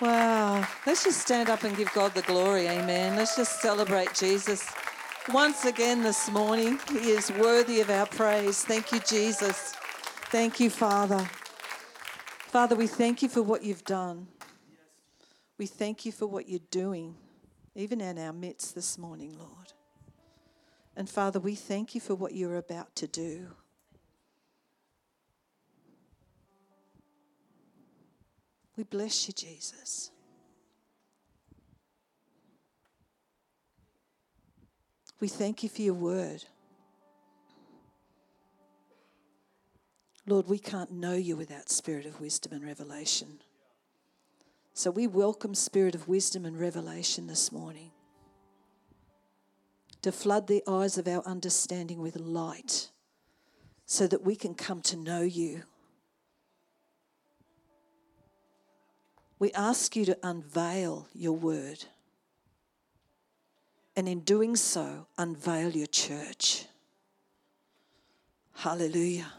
Wow. Let's just stand up and give God the glory. Amen. Let's just celebrate Jesus once again this morning. He is worthy of our praise. Thank you, Jesus. Thank you, Father. Father, we thank you for what you've done. We thank you for what you're doing, even in our midst this morning, Lord. And Father, we thank you for what you're about to do. We bless you, Jesus. We thank you for your word. Lord, we can't know you without spirit of wisdom and revelation. So we welcome spirit of wisdom and revelation this morning to flood the eyes of our understanding with light so that we can come to know you we ask you to unveil your word. And in doing so, unveil your church. Hallelujah.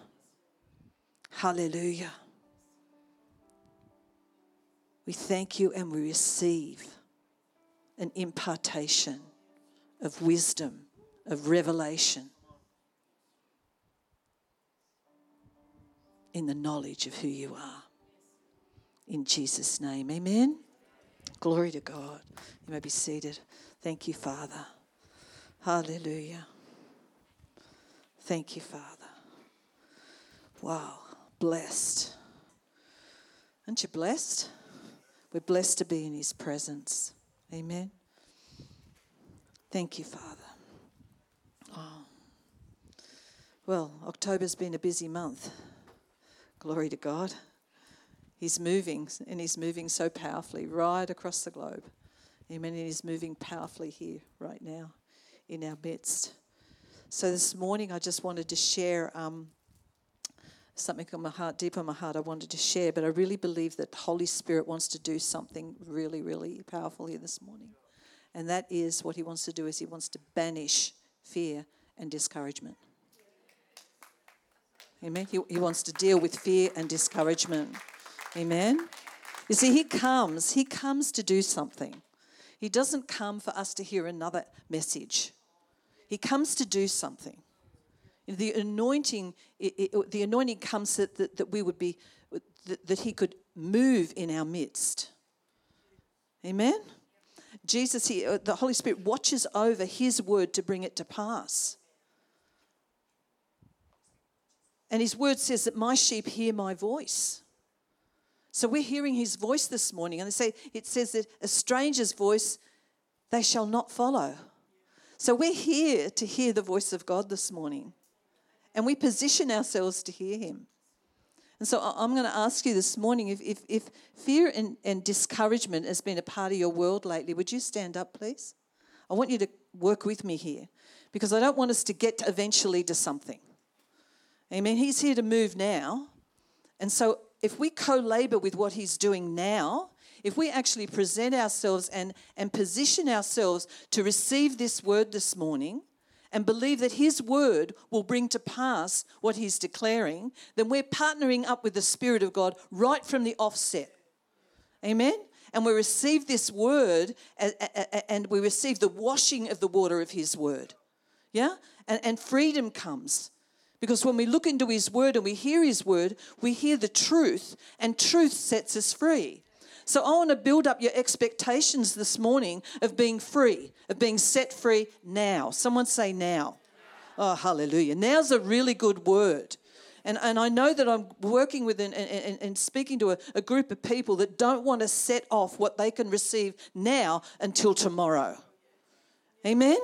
Hallelujah. We thank you and we receive an impartation of wisdom, of revelation in the knowledge of who you are in Jesus' name. Amen. Glory to God. You may be seated. Thank you, Father. Hallelujah. Thank you, Father. Wow. Blessed. Aren't you blessed? We're blessed to be in His presence. Amen. Thank you, Father. Oh. Well, October's been a busy month. Glory to God. He's moving, and He's moving so powerfully right across the globe. Amen. And He's moving powerfully here right now in our midst. So this morning, I just wanted to share um, something on my heart, deep on my heart, I wanted to share, but I really believe that the Holy Spirit wants to do something really, really powerful here this morning. And that is what He wants to do is He wants to banish fear and discouragement. Amen. He, he wants to deal with fear and discouragement. Amen. You see, he comes, he comes to do something. He doesn't come for us to hear another message. He comes to do something. The anointing, it, it, the anointing comes that, that, that we would be, that, that he could move in our midst. Amen. Jesus, he, uh, the Holy Spirit watches over his word to bring it to pass. And his word says that my sheep hear my voice. So we're hearing his voice this morning, and they say it says that a stranger's voice they shall not follow. So we're here to hear the voice of God this morning, and we position ourselves to hear him. And so I'm going to ask you this morning if, if, if fear and, and discouragement has been a part of your world lately, would you stand up, please? I want you to work with me here because I don't want us to get eventually to something. Amen. He's here to move now. And so if we co labor with what He's doing now, if we actually present ourselves and, and position ourselves to receive this word this morning and believe that His word will bring to pass what He's declaring, then we're partnering up with the Spirit of God right from the offset. Amen? And we receive this word and we receive the washing of the water of His word. Yeah? And, and freedom comes because when we look into His Word and we hear His Word, we hear the truth, and truth sets us free. So I want to build up your expectations this morning of being free, of being set free now. Someone say now. Oh, hallelujah. Now's a really good word. And, and I know that I'm working with and, and, and speaking to a, a group of people that don't want to set off what they can receive now until tomorrow. Amen?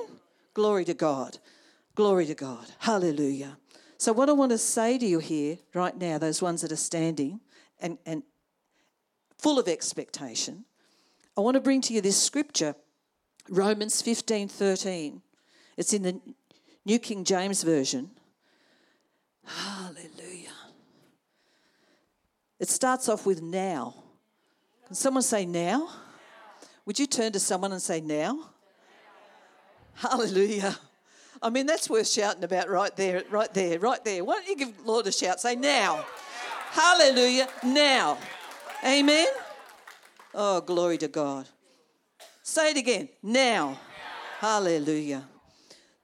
Glory to God. Glory to God. Hallelujah. So, what I want to say to you here right now, those ones that are standing and, and full of expectation, I want to bring to you this scripture, Romans 15 13. It's in the New King James Version. Hallelujah. It starts off with now. Can someone say now? Would you turn to someone and say now? Hallelujah. I mean, that's worth shouting about right there, right there, right there. Why don't you give Lord a shout? Say now. Hallelujah. Now. Amen. Oh, glory to God. Say it again. Now. Hallelujah.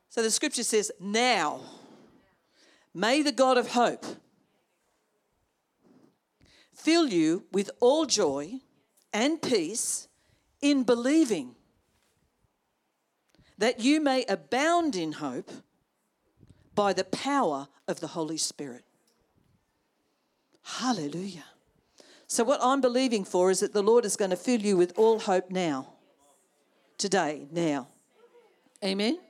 So the scripture says, Now, may the God of hope fill you with all joy and peace in believing, that you may abound in hope by the power of the Holy Spirit. Hallelujah. So, what I'm believing for is that the Lord is going to fill you with all hope now, today, now. Amen.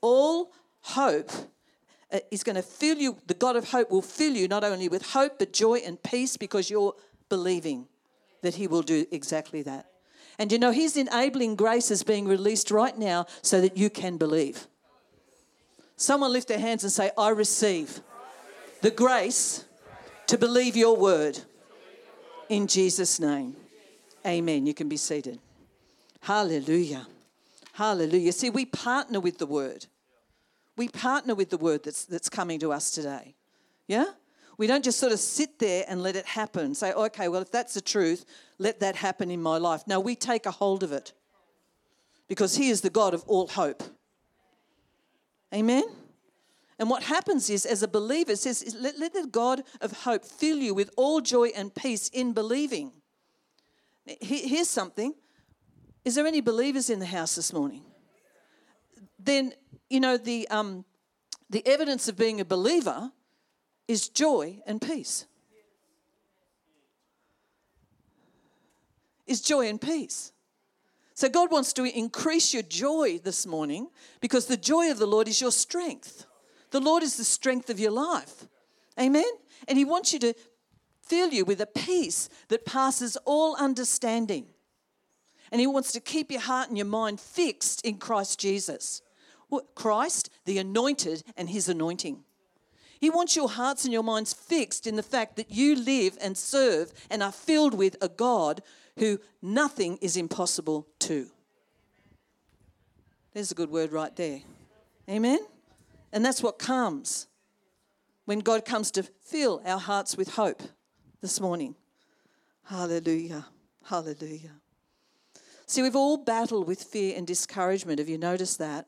All hope uh, is going to fill you, the God of hope will fill you not only with hope, but joy and peace because you're believing that He will do exactly that. And you know, His enabling grace is being released right now so that you can believe. Someone lift their hands and say, I receive the grace to believe your word in Jesus' name. Amen. You can be seated. Hallelujah. Hallelujah. See, we partner with the word. We partner with the word that's, that's coming to us today. Yeah? We don't just sort of sit there and let it happen. Say, okay, well, if that's the truth, let that happen in my life. No, we take a hold of it because He is the God of all hope. Amen? And what happens is, as a believer, says, let, let the God of hope fill you with all joy and peace in believing. Here's something. Is there any believers in the house this morning? Then, you know, the, um, the evidence of being a believer is joy and peace. Is joy and peace. So, God wants to increase your joy this morning because the joy of the Lord is your strength. The Lord is the strength of your life. Amen? And He wants you to fill you with a peace that passes all understanding. And He wants to keep your heart and your mind fixed in Christ Jesus. Christ, the anointed, and His anointing. He wants your hearts and your minds fixed in the fact that you live and serve and are filled with a God who nothing is impossible to. There's a good word right there. Amen? And that's what comes when God comes to fill our hearts with hope this morning. Hallelujah. Hallelujah. See, we've all battled with fear and discouragement. Have you noticed that?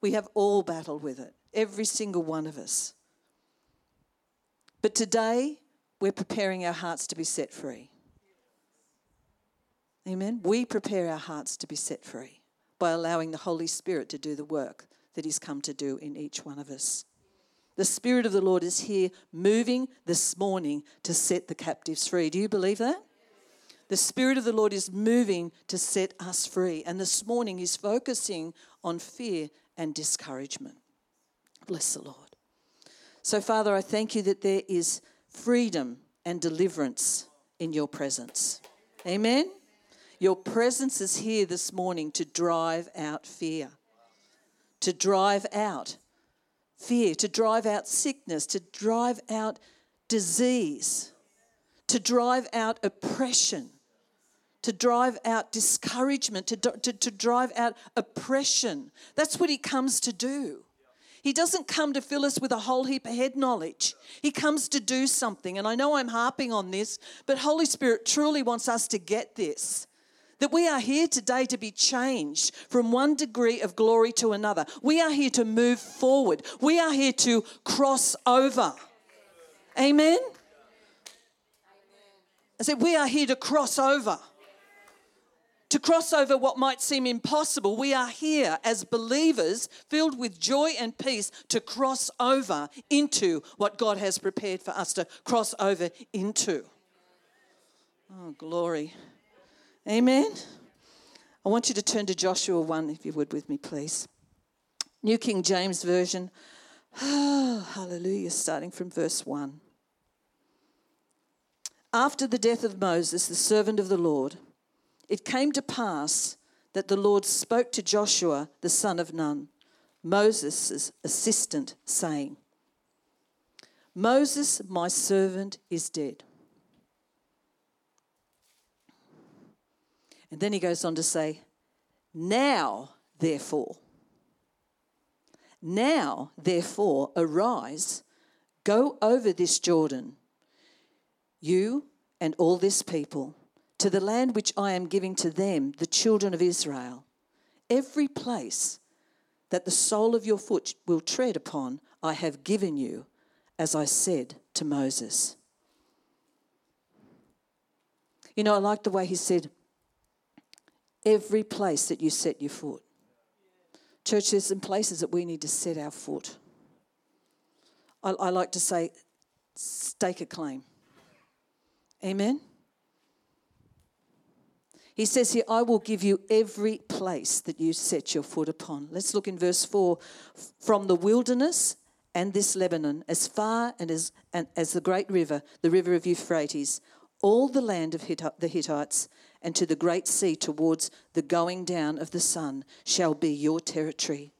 We have all battled with it, every single one of us. But today, we're preparing our hearts to be set free. Amen. We prepare our hearts to be set free by allowing the Holy Spirit to do the work that He's come to do in each one of us. The Spirit of the Lord is here moving this morning to set the captives free. Do you believe that? The Spirit of the Lord is moving to set us free. And this morning He's focusing on fear and discouragement. Bless the Lord. So, Father, I thank you that there is freedom and deliverance in your presence. Amen. Your presence is here this morning to drive out fear, to drive out fear, to drive out sickness, to drive out disease, to drive out oppression, to drive out discouragement, to, to, to drive out oppression. That's what he comes to do. He doesn't come to fill us with a whole heap of head knowledge. He comes to do something. And I know I'm harping on this, but Holy Spirit truly wants us to get this that we are here today to be changed from one degree of glory to another. We are here to move forward. We are here to cross over. Amen? I said, we are here to cross over. To cross over what might seem impossible, we are here as believers filled with joy and peace to cross over into what God has prepared for us to cross over into. Oh, glory. Amen. I want you to turn to Joshua 1, if you would, with me, please. New King James Version. Oh, hallelujah, starting from verse 1. After the death of Moses, the servant of the Lord, it came to pass that the Lord spoke to Joshua, the son of Nun, Moses' assistant, saying, Moses, my servant, is dead. And then he goes on to say, Now, therefore, now, therefore, arise, go over this Jordan, you and all this people, to the land which I am giving to them, the children of Israel. Every place that the sole of your foot will tread upon, I have given you, as I said to Moses. You know, I like the way he said, every place that you set your foot. Church, there's some places that we need to set our foot. I, I like to say, stake a claim. Amen? He says here, I will give you every place that you set your foot upon. Let's look in verse 4 from the wilderness and this Lebanon, as far and as, and as the great river, the river of Euphrates, all the land of the Hittites, and to the great sea towards the going down of the sun shall be your territory.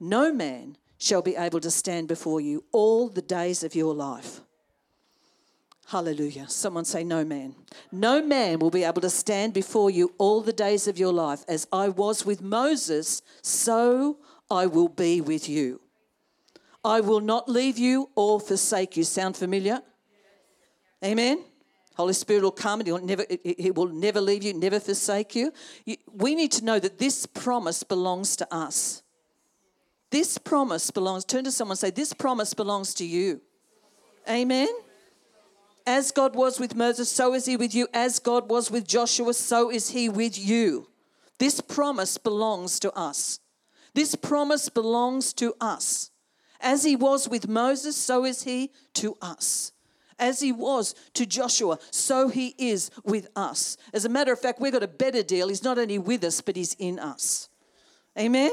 No man shall be able to stand before you all the days of your life. Hallelujah. Someone say, No man. No man will be able to stand before you all the days of your life. As I was with Moses, so I will be with you. I will not leave you or forsake you. Sound familiar? Amen. Holy Spirit will come and he'll never, he will never leave you, never forsake you. We need to know that this promise belongs to us. This promise belongs, turn to someone and say, This promise belongs to you. Amen. As God was with Moses, so is he with you. As God was with Joshua, so is he with you. This promise belongs to us. This promise belongs to us. As he was with Moses, so is he to us. As he was to Joshua, so he is with us. As a matter of fact, we've got a better deal. He's not only with us, but he's in us. Amen?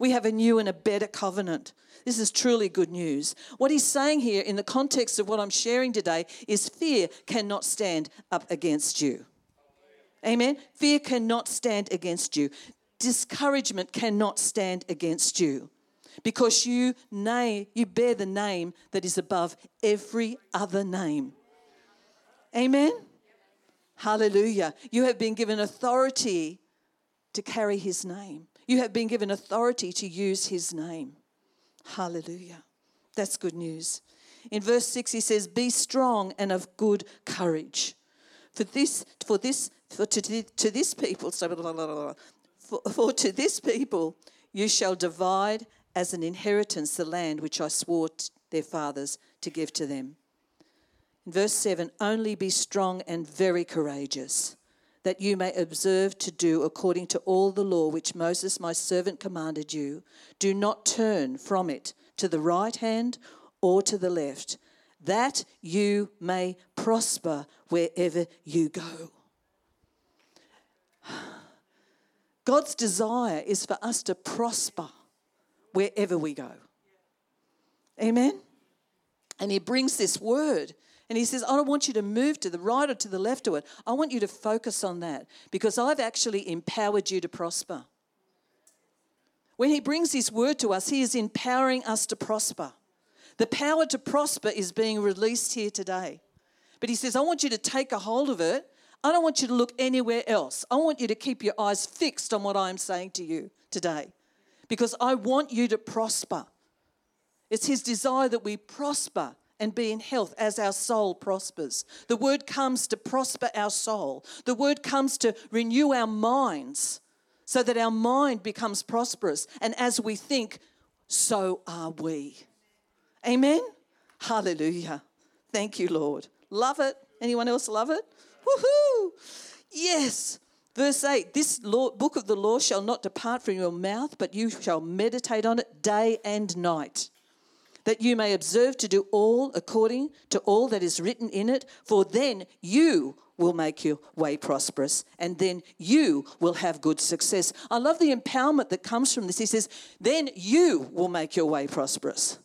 We have a new and a better covenant. This is truly good news. What he's saying here in the context of what I'm sharing today is fear cannot stand up against you. Amen? Fear cannot stand against you. Discouragement cannot stand against you because you name you bear the name that is above every other name. Amen. Hallelujah. You have been given authority to carry his name. You have been given authority to use his name. Hallelujah. That's good news. In verse 6 he says, "Be strong and of good courage." For this for this for to, to this people for, for to this people you shall divide as an inheritance the land which I swore their fathers to give to them. In verse 7 Only be strong and very courageous, that you may observe to do according to all the law which Moses my servant commanded you. Do not turn from it to the right hand or to the left, that you may prosper wherever you go. God's desire is for us to prosper wherever we go. Amen? And he brings this word and he says, I don't want you to move to the right or to the left of it. I want you to focus on that because I've actually empowered you to prosper. When he brings his word to us, he is empowering us to prosper. The power to prosper is being released here today. But he says, I want you to take a hold of it. I don't want you to look anywhere else. I want you to keep your eyes fixed on what I'm saying to you today because I want you to prosper. It's His desire that we prosper and be in health as our soul prospers. The word comes to prosper our soul, the word comes to renew our minds so that our mind becomes prosperous. And as we think, so are we. Amen? Hallelujah. Thank you, Lord. Love it. Anyone else love it? Woohoo! Yes. Verse 8 This law, book of the law shall not depart from your mouth, but you shall meditate on it day and night, that you may observe to do all according to all that is written in it, for then you will make your way prosperous, and then you will have good success. I love the empowerment that comes from this. He says, Then you will make your way prosperous.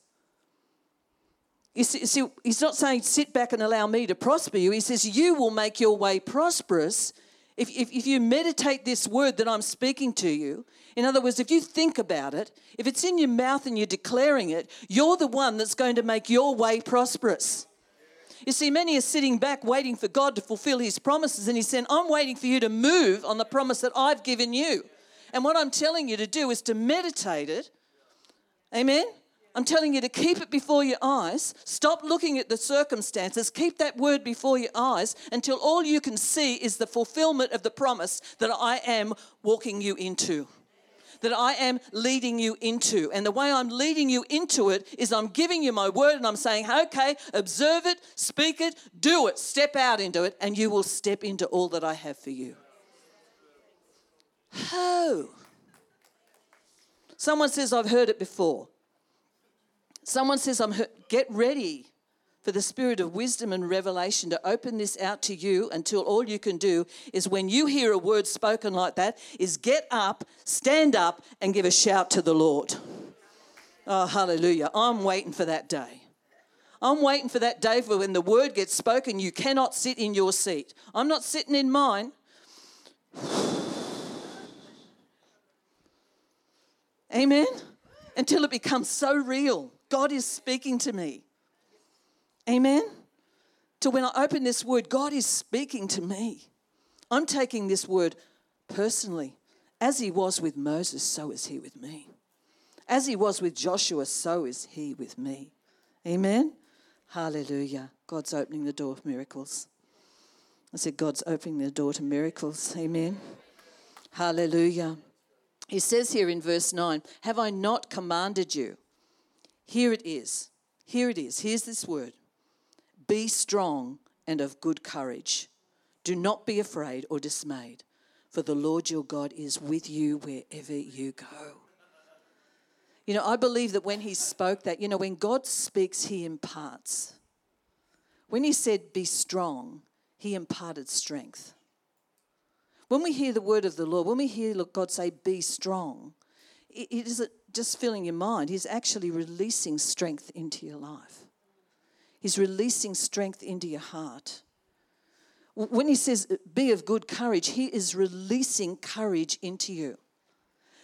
You see, he's not saying sit back and allow me to prosper you. He says, You will make your way prosperous if, if, if you meditate this word that I'm speaking to you, in other words, if you think about it, if it's in your mouth and you're declaring it, you're the one that's going to make your way prosperous. You see, many are sitting back waiting for God to fulfill his promises, and he's saying, I'm waiting for you to move on the promise that I've given you. And what I'm telling you to do is to meditate it. Amen? I'm telling you to keep it before your eyes. Stop looking at the circumstances. Keep that word before your eyes until all you can see is the fulfillment of the promise that I am walking you into. That I am leading you into. And the way I'm leading you into it is I'm giving you my word and I'm saying, okay, observe it, speak it, do it, step out into it, and you will step into all that I have for you. Oh. Someone says, I've heard it before. Someone says, I'm get ready for the spirit of wisdom and revelation to open this out to you until all you can do is when you hear a word spoken like that is get up, stand up and give a shout to the Lord. Oh, hallelujah. I'm waiting for that day. I'm waiting for that day for when the word gets spoken, you cannot sit in your seat. I'm not sitting in mine. Amen? Until it becomes so real. God is speaking to me. Amen? To when I open this word, God is speaking to me. I'm taking this word personally. As he was with Moses, so is he with me. As he was with Joshua, so is he with me. Amen? Hallelujah. God's opening the door of miracles. I said, God's opening the door to miracles. Amen. Hallelujah. He says here in verse 9, Have I not commanded you? Here it is. Here it is. Here's this word Be strong and of good courage. Do not be afraid or dismayed, for the Lord your God is with you wherever you go. You know, I believe that when he spoke that, you know, when God speaks, he imparts. When he said, Be strong, he imparted strength. When we hear the word of the Lord, when we hear God say, Be strong, it isn't just filling your mind, He's actually releasing strength into your life. He's releasing strength into your heart. When He says, Be of good courage, He is releasing courage into you.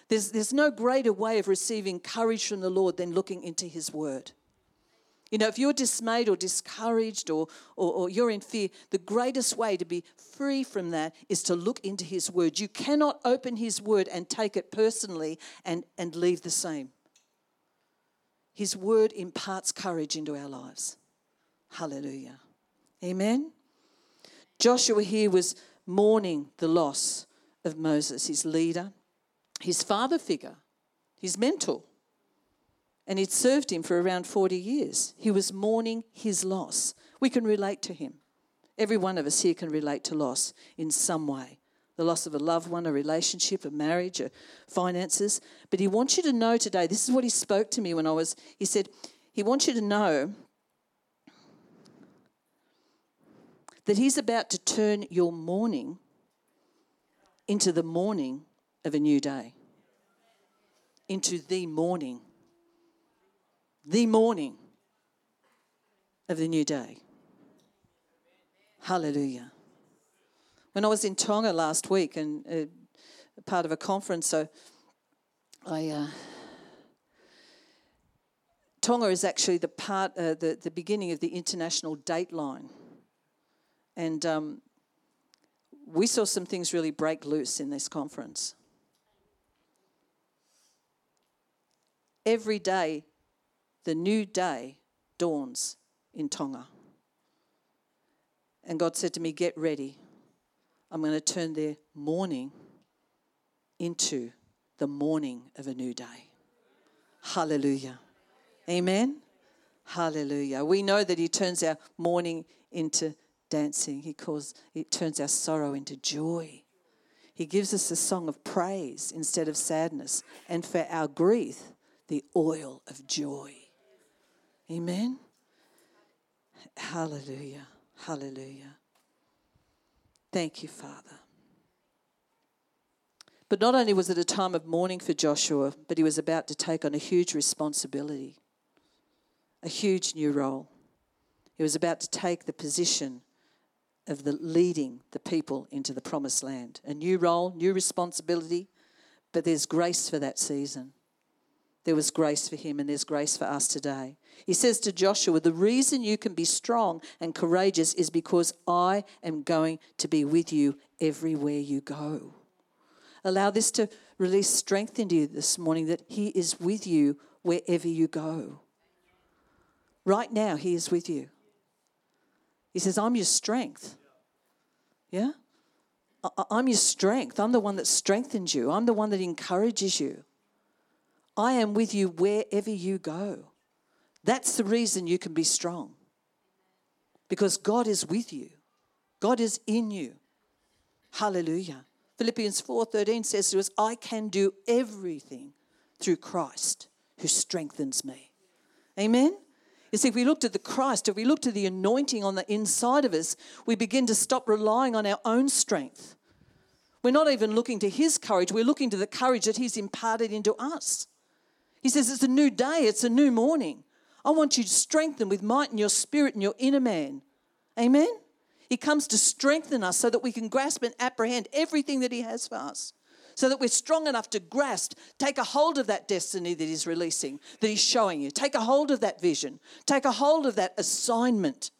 There's, there's no greater way of receiving courage from the Lord than looking into His Word. You know, if you're dismayed or discouraged or, or, or, you're in fear, the greatest way to be free from that is to look into His Word. You cannot open His Word and take it personally and, and leave the same. His Word imparts courage into our lives. Hallelujah. Amen. Joshua here was mourning the loss of Moses, his leader, his father figure, his mentor and he'd served him for around 40 years. He was mourning his loss. We can relate to him. Every one of us here can relate to loss in some way the loss of a loved one, a relationship, a marriage, a finances. But he wants you to know today this is what he spoke to me when I was, he said, he wants you to know that he's about to turn your mourning into the morning of a new day, into the morning the morning of the new day. Hallelujah. When I was in Tonga last week and uh, part of a conference, so I. Uh, Tonga is actually the part, uh, the, the beginning of the international date line. And um, we saw some things really break loose in this conference. Every day the new day dawns in Tonga. And God said to me, Get ready. I'm going to turn their mourning into the morning of a new day. Hallelujah. Amen. Hallelujah. We know that He turns our mourning into dancing. He calls it turns our sorrow into joy. He gives us a song of praise instead of sadness, and for our grief, the oil of joy. Amen. Hallelujah. Hallelujah. Thank you, Father. But not only was it a time of mourning for Joshua, but he was about to take on a huge responsibility, a huge new role. He was about to take the position of the leading the people into the promised land. A new role, new responsibility, but there's grace for that season. There was grace for him, and there's grace for us today. He says to Joshua, The reason you can be strong and courageous is because I am going to be with you everywhere you go. Allow this to release strength into you this morning that He is with you wherever you go. Right now, He is with you. He says, I'm your strength. Yeah? I'm your strength. I'm the one that strengthens you. I'm the one that encourages you. I am with you wherever you go. That's the reason you can be strong. Because God is with you. God is in you. Hallelujah. Philippians 4:13 says to us, I can do everything through Christ who strengthens me. Amen. You see, if we looked at the Christ, if we looked at the anointing on the inside of us, we begin to stop relying on our own strength. We're not even looking to His courage, we're looking to the courage that He's imparted into us. He says, It's a new day, it's a new morning. I want you to strengthen with might in your spirit and your inner man. Amen? He comes to strengthen us so that we can grasp and apprehend everything that He has for us so that we're strong enough to grasp, take a hold of that destiny that He's releasing, that He's showing you. Take a hold of that vision, take a hold of that assignment.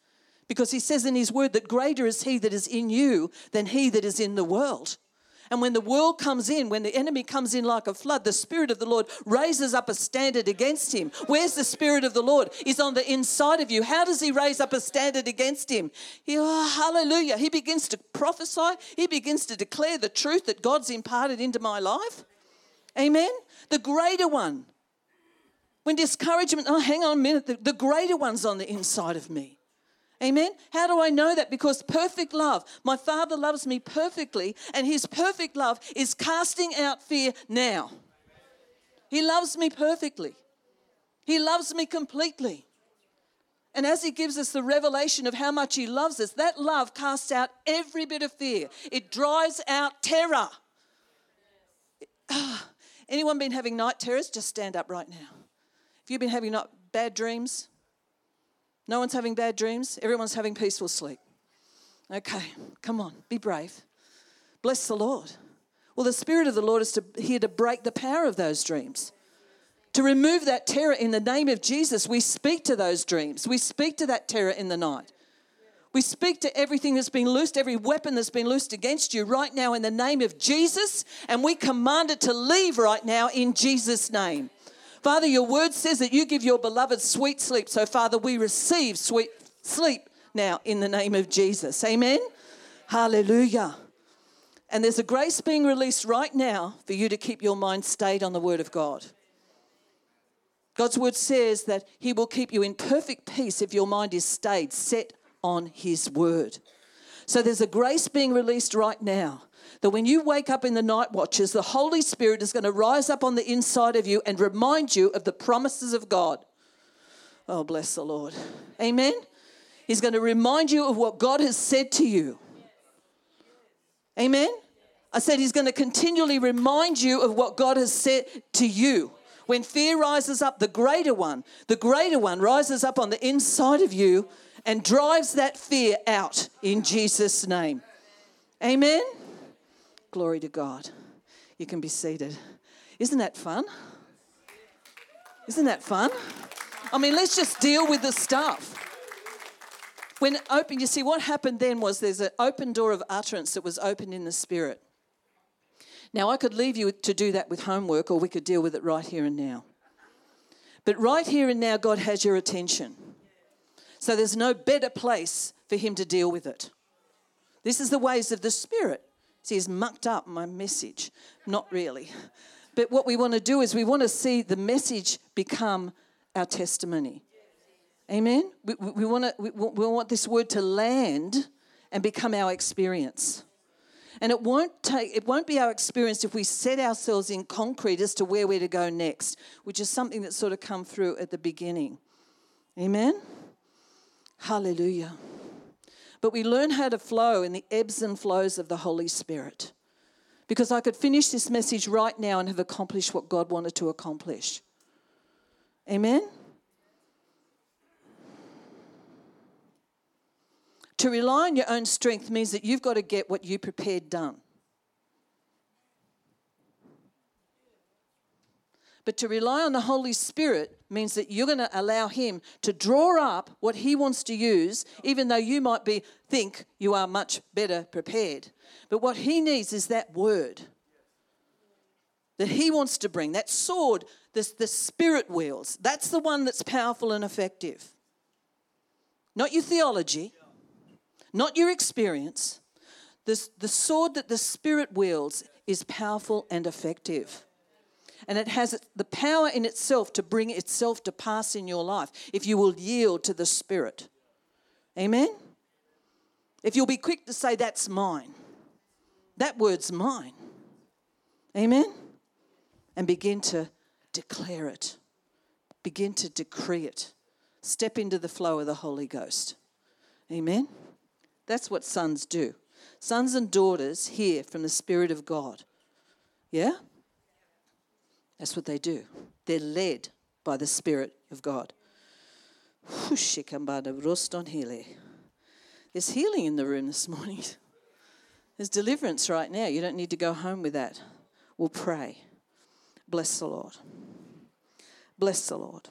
Because He says in His word that greater is He that is in you than He that is in the world. And when the world comes in, when the enemy comes in like a flood, the Spirit of the Lord raises up a standard against him. Where's the Spirit of the Lord? He's on the inside of you. How does he raise up a standard against him? He, oh, hallelujah. He begins to prophesy, he begins to declare the truth that God's imparted into my life. Amen. The greater one. When discouragement, oh, hang on a minute, the, the greater one's on the inside of me. Amen. How do I know that? Because perfect love, my Father loves me perfectly, and His perfect love is casting out fear now. He loves me perfectly, He loves me completely. And as He gives us the revelation of how much He loves us, that love casts out every bit of fear, it drives out terror. Ah, anyone been having night terrors? Just stand up right now. If you've been having not bad dreams, no one's having bad dreams. Everyone's having peaceful sleep. Okay, come on, be brave. Bless the Lord. Well, the Spirit of the Lord is to, here to break the power of those dreams. To remove that terror in the name of Jesus, we speak to those dreams. We speak to that terror in the night. We speak to everything that's been loosed, every weapon that's been loosed against you right now in the name of Jesus, and we command it to leave right now in Jesus' name. Father, your word says that you give your beloved sweet sleep. So, Father, we receive sweet sleep now in the name of Jesus. Amen. Hallelujah. And there's a grace being released right now for you to keep your mind stayed on the word of God. God's word says that He will keep you in perfect peace if your mind is stayed, set on His word. So there's a grace being released right now that when you wake up in the night watches, the Holy Spirit is going to rise up on the inside of you and remind you of the promises of God. Oh, bless the Lord. Amen. He's going to remind you of what God has said to you. Amen. I said he's going to continually remind you of what God has said to you. When fear rises up, the greater one, the greater one rises up on the inside of you and drives that fear out in Jesus' name. Amen. Glory to God. You can be seated. Isn't that fun? Isn't that fun? I mean, let's just deal with the stuff. When open, you see, what happened then was there's an open door of utterance that was opened in the spirit. Now, I could leave you to do that with homework, or we could deal with it right here and now. But right here and now, God has your attention. So there's no better place for Him to deal with it. This is the ways of the Spirit. See, he's mucked up my message. Not really. But what we want to do is we want to see the message become our testimony. Amen? We, we, want, to, we, we want this word to land and become our experience. And it won't take it won't be our experience if we set ourselves in concrete as to where we're to go next, which is something that sort of come through at the beginning. Amen. Hallelujah. But we learn how to flow in the ebbs and flows of the Holy Spirit. Because I could finish this message right now and have accomplished what God wanted to accomplish. Amen? To rely on your own strength means that you've got to get what you prepared done. But to rely on the Holy Spirit means that you're going to allow Him to draw up what He wants to use, even though you might be think you are much better prepared. But what He needs is that word that He wants to bring, that sword, the, the Spirit wields, that's the one that's powerful and effective. Not your theology, not your experience. The, the sword that the Spirit wields is powerful and effective. And it has the power in itself to bring itself to pass in your life if you will yield to the Spirit. Amen? If you'll be quick to say, That's mine, that word's mine. Amen? And begin to declare it, begin to decree it. Step into the flow of the Holy Ghost. Amen? That's what sons do. Sons and daughters hear from the Spirit of God. Yeah? That's what they do. They're led by the Spirit of God. There's healing in the room this morning. There's deliverance right now. You don't need to go home with that. We'll pray. Bless the Lord. Bless the Lord.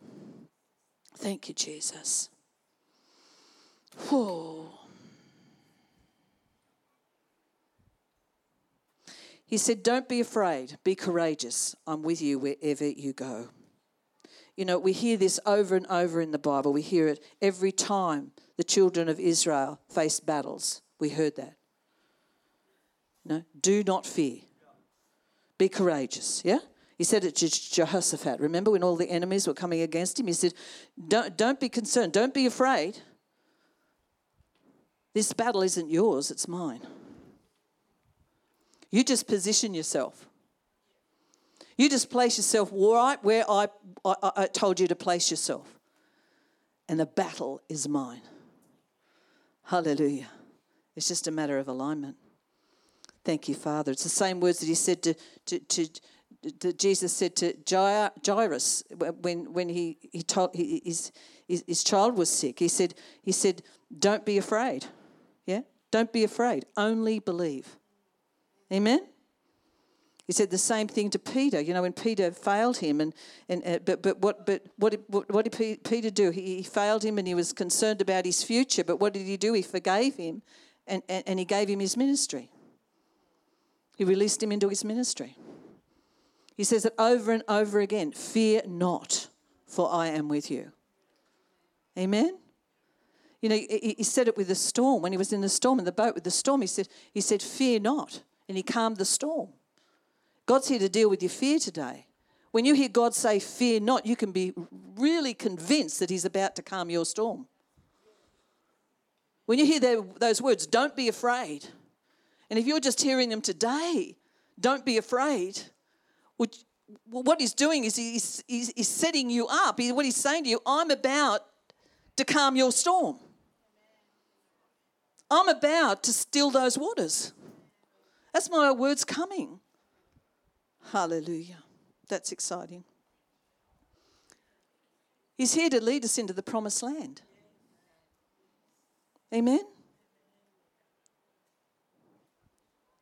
Thank you, Jesus. Whoa. He said, Don't be afraid, be courageous. I'm with you wherever you go. You know, we hear this over and over in the Bible. We hear it every time the children of Israel faced battles. We heard that. No, do not fear. Be courageous. Yeah? He said it to Jehoshaphat. Remember when all the enemies were coming against him? He said, Don't, don't be concerned. Don't be afraid. This battle isn't yours, it's mine. You just position yourself. You just place yourself right where I, I, I told you to place yourself. And the battle is mine. Hallelujah. It's just a matter of alignment. Thank you, Father. It's the same words that he said to, to, to, Jesus said to Jairus when, when he, he told he, his, his child was sick. He said, he said, Don't be afraid. Yeah? Don't be afraid. Only believe. Amen? He said the same thing to Peter. You know, when Peter failed him, and, and uh, but but what but what did, what did Peter do? He, he, failed him, and he was concerned about his future. But what did he do? He forgave him, and, and, and he gave him his ministry. He released him into his ministry. He says it over and over again: "Fear not, for I am with you." Amen. You know, he, he said it with the storm when he was in the storm in the boat with the storm. He said, "He said, fear not." And he calmed the storm. God's here to deal with your fear today. When you hear God say, Fear not, you can be really convinced that He's about to calm your storm. When you hear those words, don't be afraid. And if you're just hearing them today, don't be afraid. What He's doing is He's, he's, he's setting you up. What He's saying to you, I'm about to calm your storm. I'm about to still those waters. That's my words coming. Hallelujah. That's exciting. He's here to lead us into the promised land. Amen?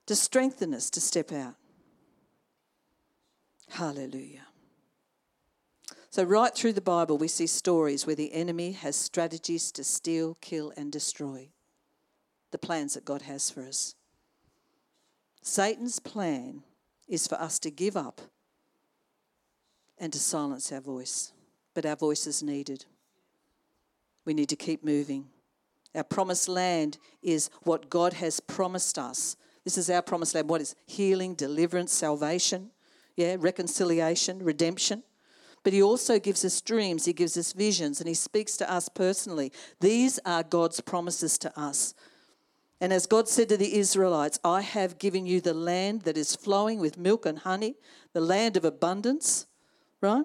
To strengthen us to step out. Hallelujah. So, right through the Bible, we see stories where the enemy has strategies to steal, kill, and destroy the plans that God has for us. Satan's plan is for us to give up and to silence our voice, but our voice is needed. We need to keep moving. Our promised land is what God has promised us. This is our promised land. What is healing, deliverance, salvation, yeah, reconciliation, redemption. But He also gives us dreams, He gives us visions, and He speaks to us personally. These are God's promises to us. And as God said to the Israelites, I have given you the land that is flowing with milk and honey, the land of abundance, right?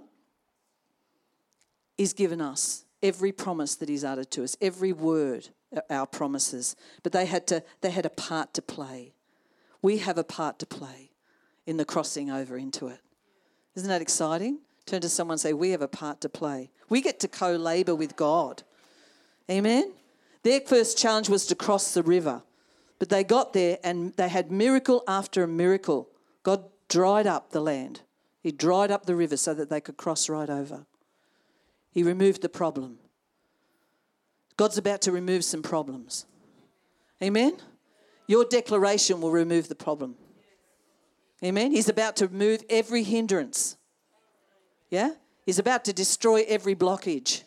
He's given us every promise that He's uttered to us, every word, uh, our promises. But they had, to, they had a part to play. We have a part to play in the crossing over into it. Isn't that exciting? Turn to someone and say, We have a part to play. We get to co labor with God. Amen? Their first challenge was to cross the river. But they got there and they had miracle after miracle. God dried up the land, He dried up the river so that they could cross right over. He removed the problem. God's about to remove some problems. Amen? Your declaration will remove the problem. Amen. He's about to remove every hindrance. Yeah? He's about to destroy every blockage.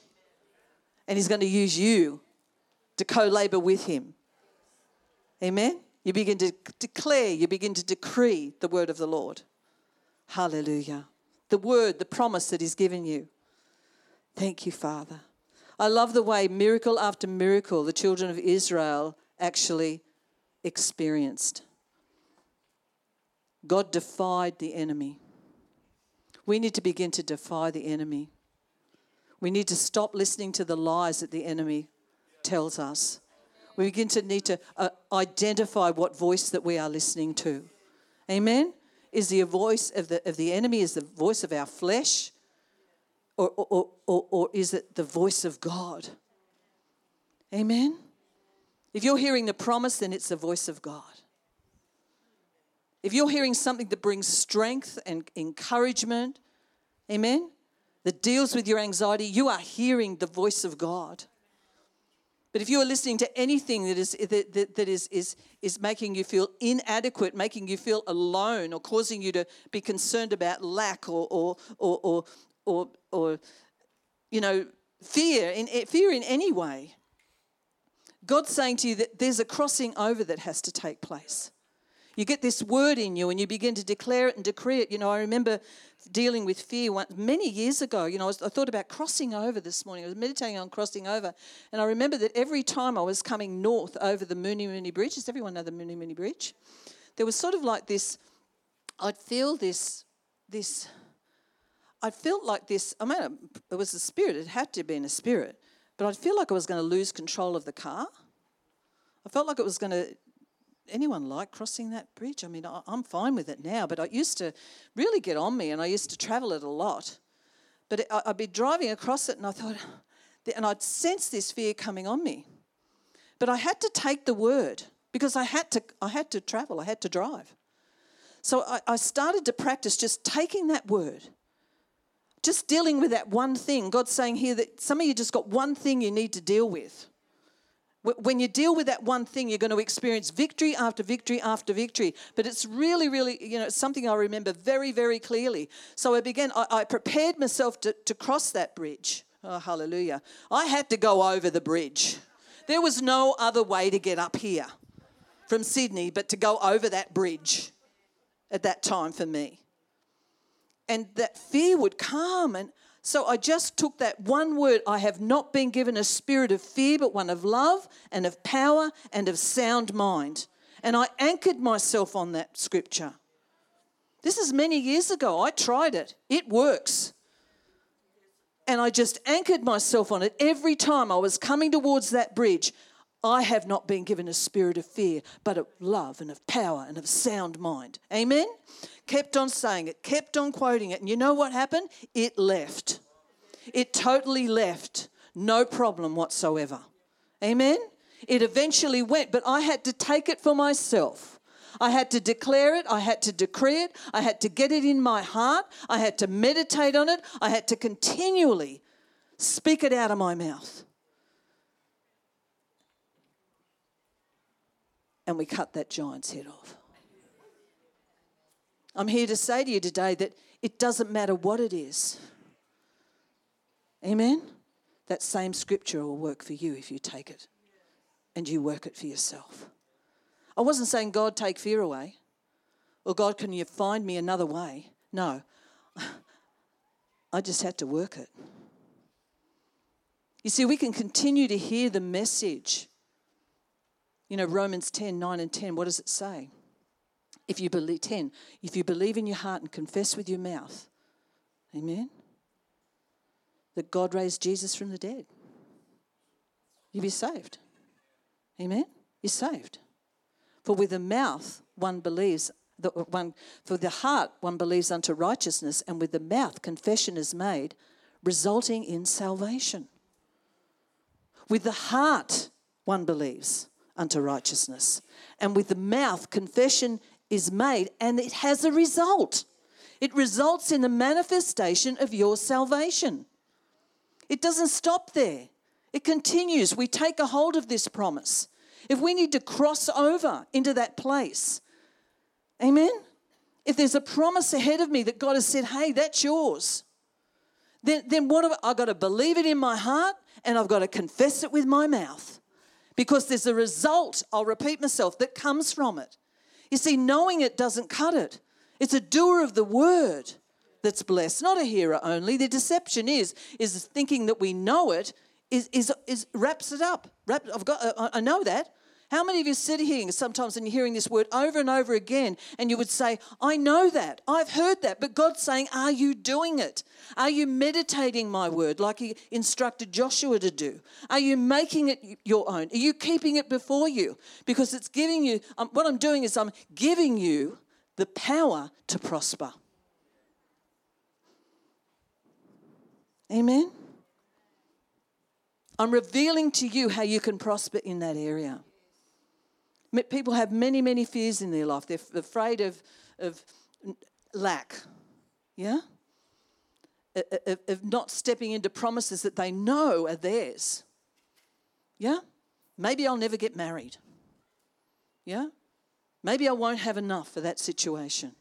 And he's going to use you to co labor with him. Amen. You begin to declare, you begin to decree the word of the Lord. Hallelujah. The word, the promise that he's given you. Thank you, Father. I love the way miracle after miracle the children of Israel actually experienced. God defied the enemy. We need to begin to defy the enemy. We need to stop listening to the lies that the enemy tells us. We begin to need to uh, identify what voice that we are listening to. Amen? Is the voice of the, of the enemy, is the voice of our flesh, or, or, or, or is it the voice of God? Amen? If you're hearing the promise, then it's the voice of God. If you're hearing something that brings strength and encouragement, amen, that deals with your anxiety, you are hearing the voice of God. But if you are listening to anything that is that, that, that is, is, is making you feel inadequate, making you feel alone, or causing you to be concerned about lack or or or or or, or you know fear in eh, fear in any way, God's saying to you that there's a crossing over that has to take place. You get this word in you and you begin to declare it and decree it. You know, I remember dealing with fear one, many years ago. You know, I, was, I, thought about crossing over this morning. I was meditating on crossing over. And I remember that every time I was coming north over the Mooney Mooney Bridge, does everyone know the Mooney Mooney Bridge? There was sort of like this, I'd feel this, this, I felt like this, I mean, it was a spirit, it had to have been a spirit but I'd feel like I was going to lose control of the car. I felt like it was going to. Anyone like crossing that bridge? I mean, I'm fine with it now, but it used to really get on me, and I used to travel it a lot. But it, I'd be driving across it, and I thought, and I'd sense this fear coming on me. But I had to take the word because I had to. I had to travel. I had to drive. So I, I started to practice just taking that word just dealing with that one thing. God's saying here that some of you just got one thing you need to deal with. When you deal with that one thing, you're going to experience victory after victory after victory. But it's really, really, you know, something I remember very, very clearly. So I began, I, I prepared myself to, to cross that bridge. Oh, hallelujah. I had to go over the bridge. There was no other way to get up here from Sydney but to go over that bridge at that time for me and that fear would come. And so I just took that one word I have not been given a spirit of fear, but one of love and of power and of sound mind. And I anchored myself on that scripture. This is many years ago. I tried it, it works. And I just anchored myself on it every time I was coming towards that bridge. I have not been given a spirit of fear, but of love and of power and of sound mind. Amen? Kept on saying it, kept on quoting it. And you know what happened? It left. It totally left. No problem whatsoever. Amen? It eventually went, but I had to take it for myself. I had to declare it. I had to decree it. I had to get it in my heart. I had to meditate on it. I had to continually speak it out of my mouth. And we cut that giant's head off. I'm here to say to you today that it doesn't matter what it is. Amen? That same scripture will work for you if you take it and you work it for yourself. I wasn't saying, God, take fear away, or God, can you find me another way? No. I just had to work it. You see, we can continue to hear the message you know, Romans 10 9 and 10, what does it say? If you believe, 10, if you believe in your heart and confess with your mouth, amen, that God raised Jesus from the dead, you'll be saved. Amen? You're saved. For with the mouth one believes, the, uh, one, for the heart one believes unto righteousness, and with the mouth confession is made, resulting in salvation. With the heart one believes unto righteousness. And with the mouth, confession is made, and it has a result. It results in the manifestation of your salvation. It doesn't stop there, it continues. We take a hold of this promise. If we need to cross over into that place, amen? if there's a promise ahead of me that God has said, hey, that's yours, then, then what have I, I've got to believe it in my heart and I've got to confess it with my mouth. Because there's a result, I'll repeat myself, that comes from it. You see, knowing it doesn't cut it. It's a doer of the word that's blessed, not a hearer only. The deception is is thinking that we know it is is, is wraps it up. Wrap, I've got I know that. How many of you sit here sometimes and you're hearing this word over and over again and you would say, I know that, I've heard that, but God's saying, Are you doing it? Are you meditating my word like He instructed Joshua to do? Are you making it your own? Are you keeping it before you? Because it's giving you, um, what I'm doing is I'm giving you the power to prosper. Amen? I'm revealing to you how you can prosper in that area. People have many, many fears in their life. They're afraid of, of lack, yeah? Of, of not stepping into promises that they know are theirs. Yeah? Maybe I'll never get married. Yeah? Maybe I won't have enough for that situation.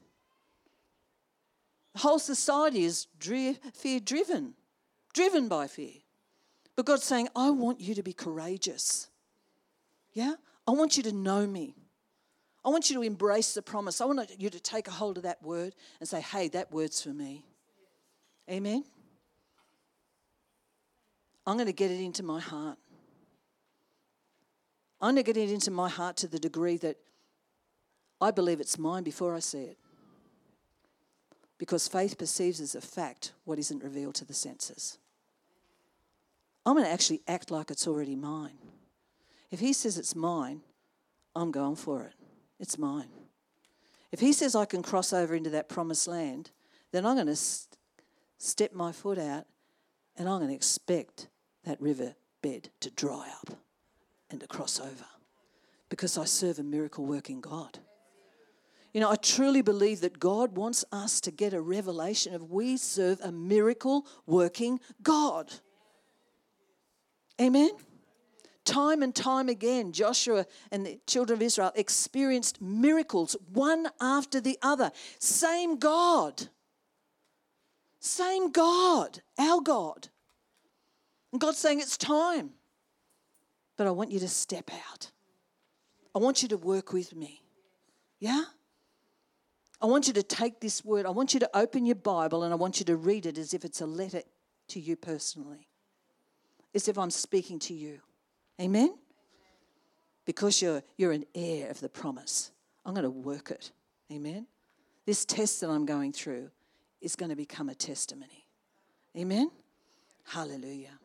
The whole society is fear driven, driven by fear. But God's saying, I want you to be courageous. Yeah? I want you to know me. I want you to embrace the promise. I want you to take a hold of that word and say, hey, that word's for me. Amen? I'm going to get it into my heart. I'm going to get it into my heart to the degree that I believe it's mine before I see it. Because faith perceives as a fact what isn't revealed to the senses. I'm going to actually act like it's already mine. If he says it's mine, I'm going for it. It's mine. If he says I can cross over into that promised land, then I'm going to st- step my foot out and I'm going to expect that river bed to dry up and to cross over because I serve a miracle working God. You know, I truly believe that God wants us to get a revelation of we serve a miracle working God. Amen? Time and time again, Joshua and the children of Israel experienced miracles one after the other. Same God. Same God, our God. And God's saying, It's time. But I want you to step out. I want you to work with me. Yeah? I want you to take this word, I want you to open your Bible and I want you to read it as if it's a letter to you personally, as if I'm speaking to you. Amen? Because you're, you're an heir of the promise. I'm going to work it. Amen? This test that I'm going through is going to become a testimony. Amen? Hallelujah.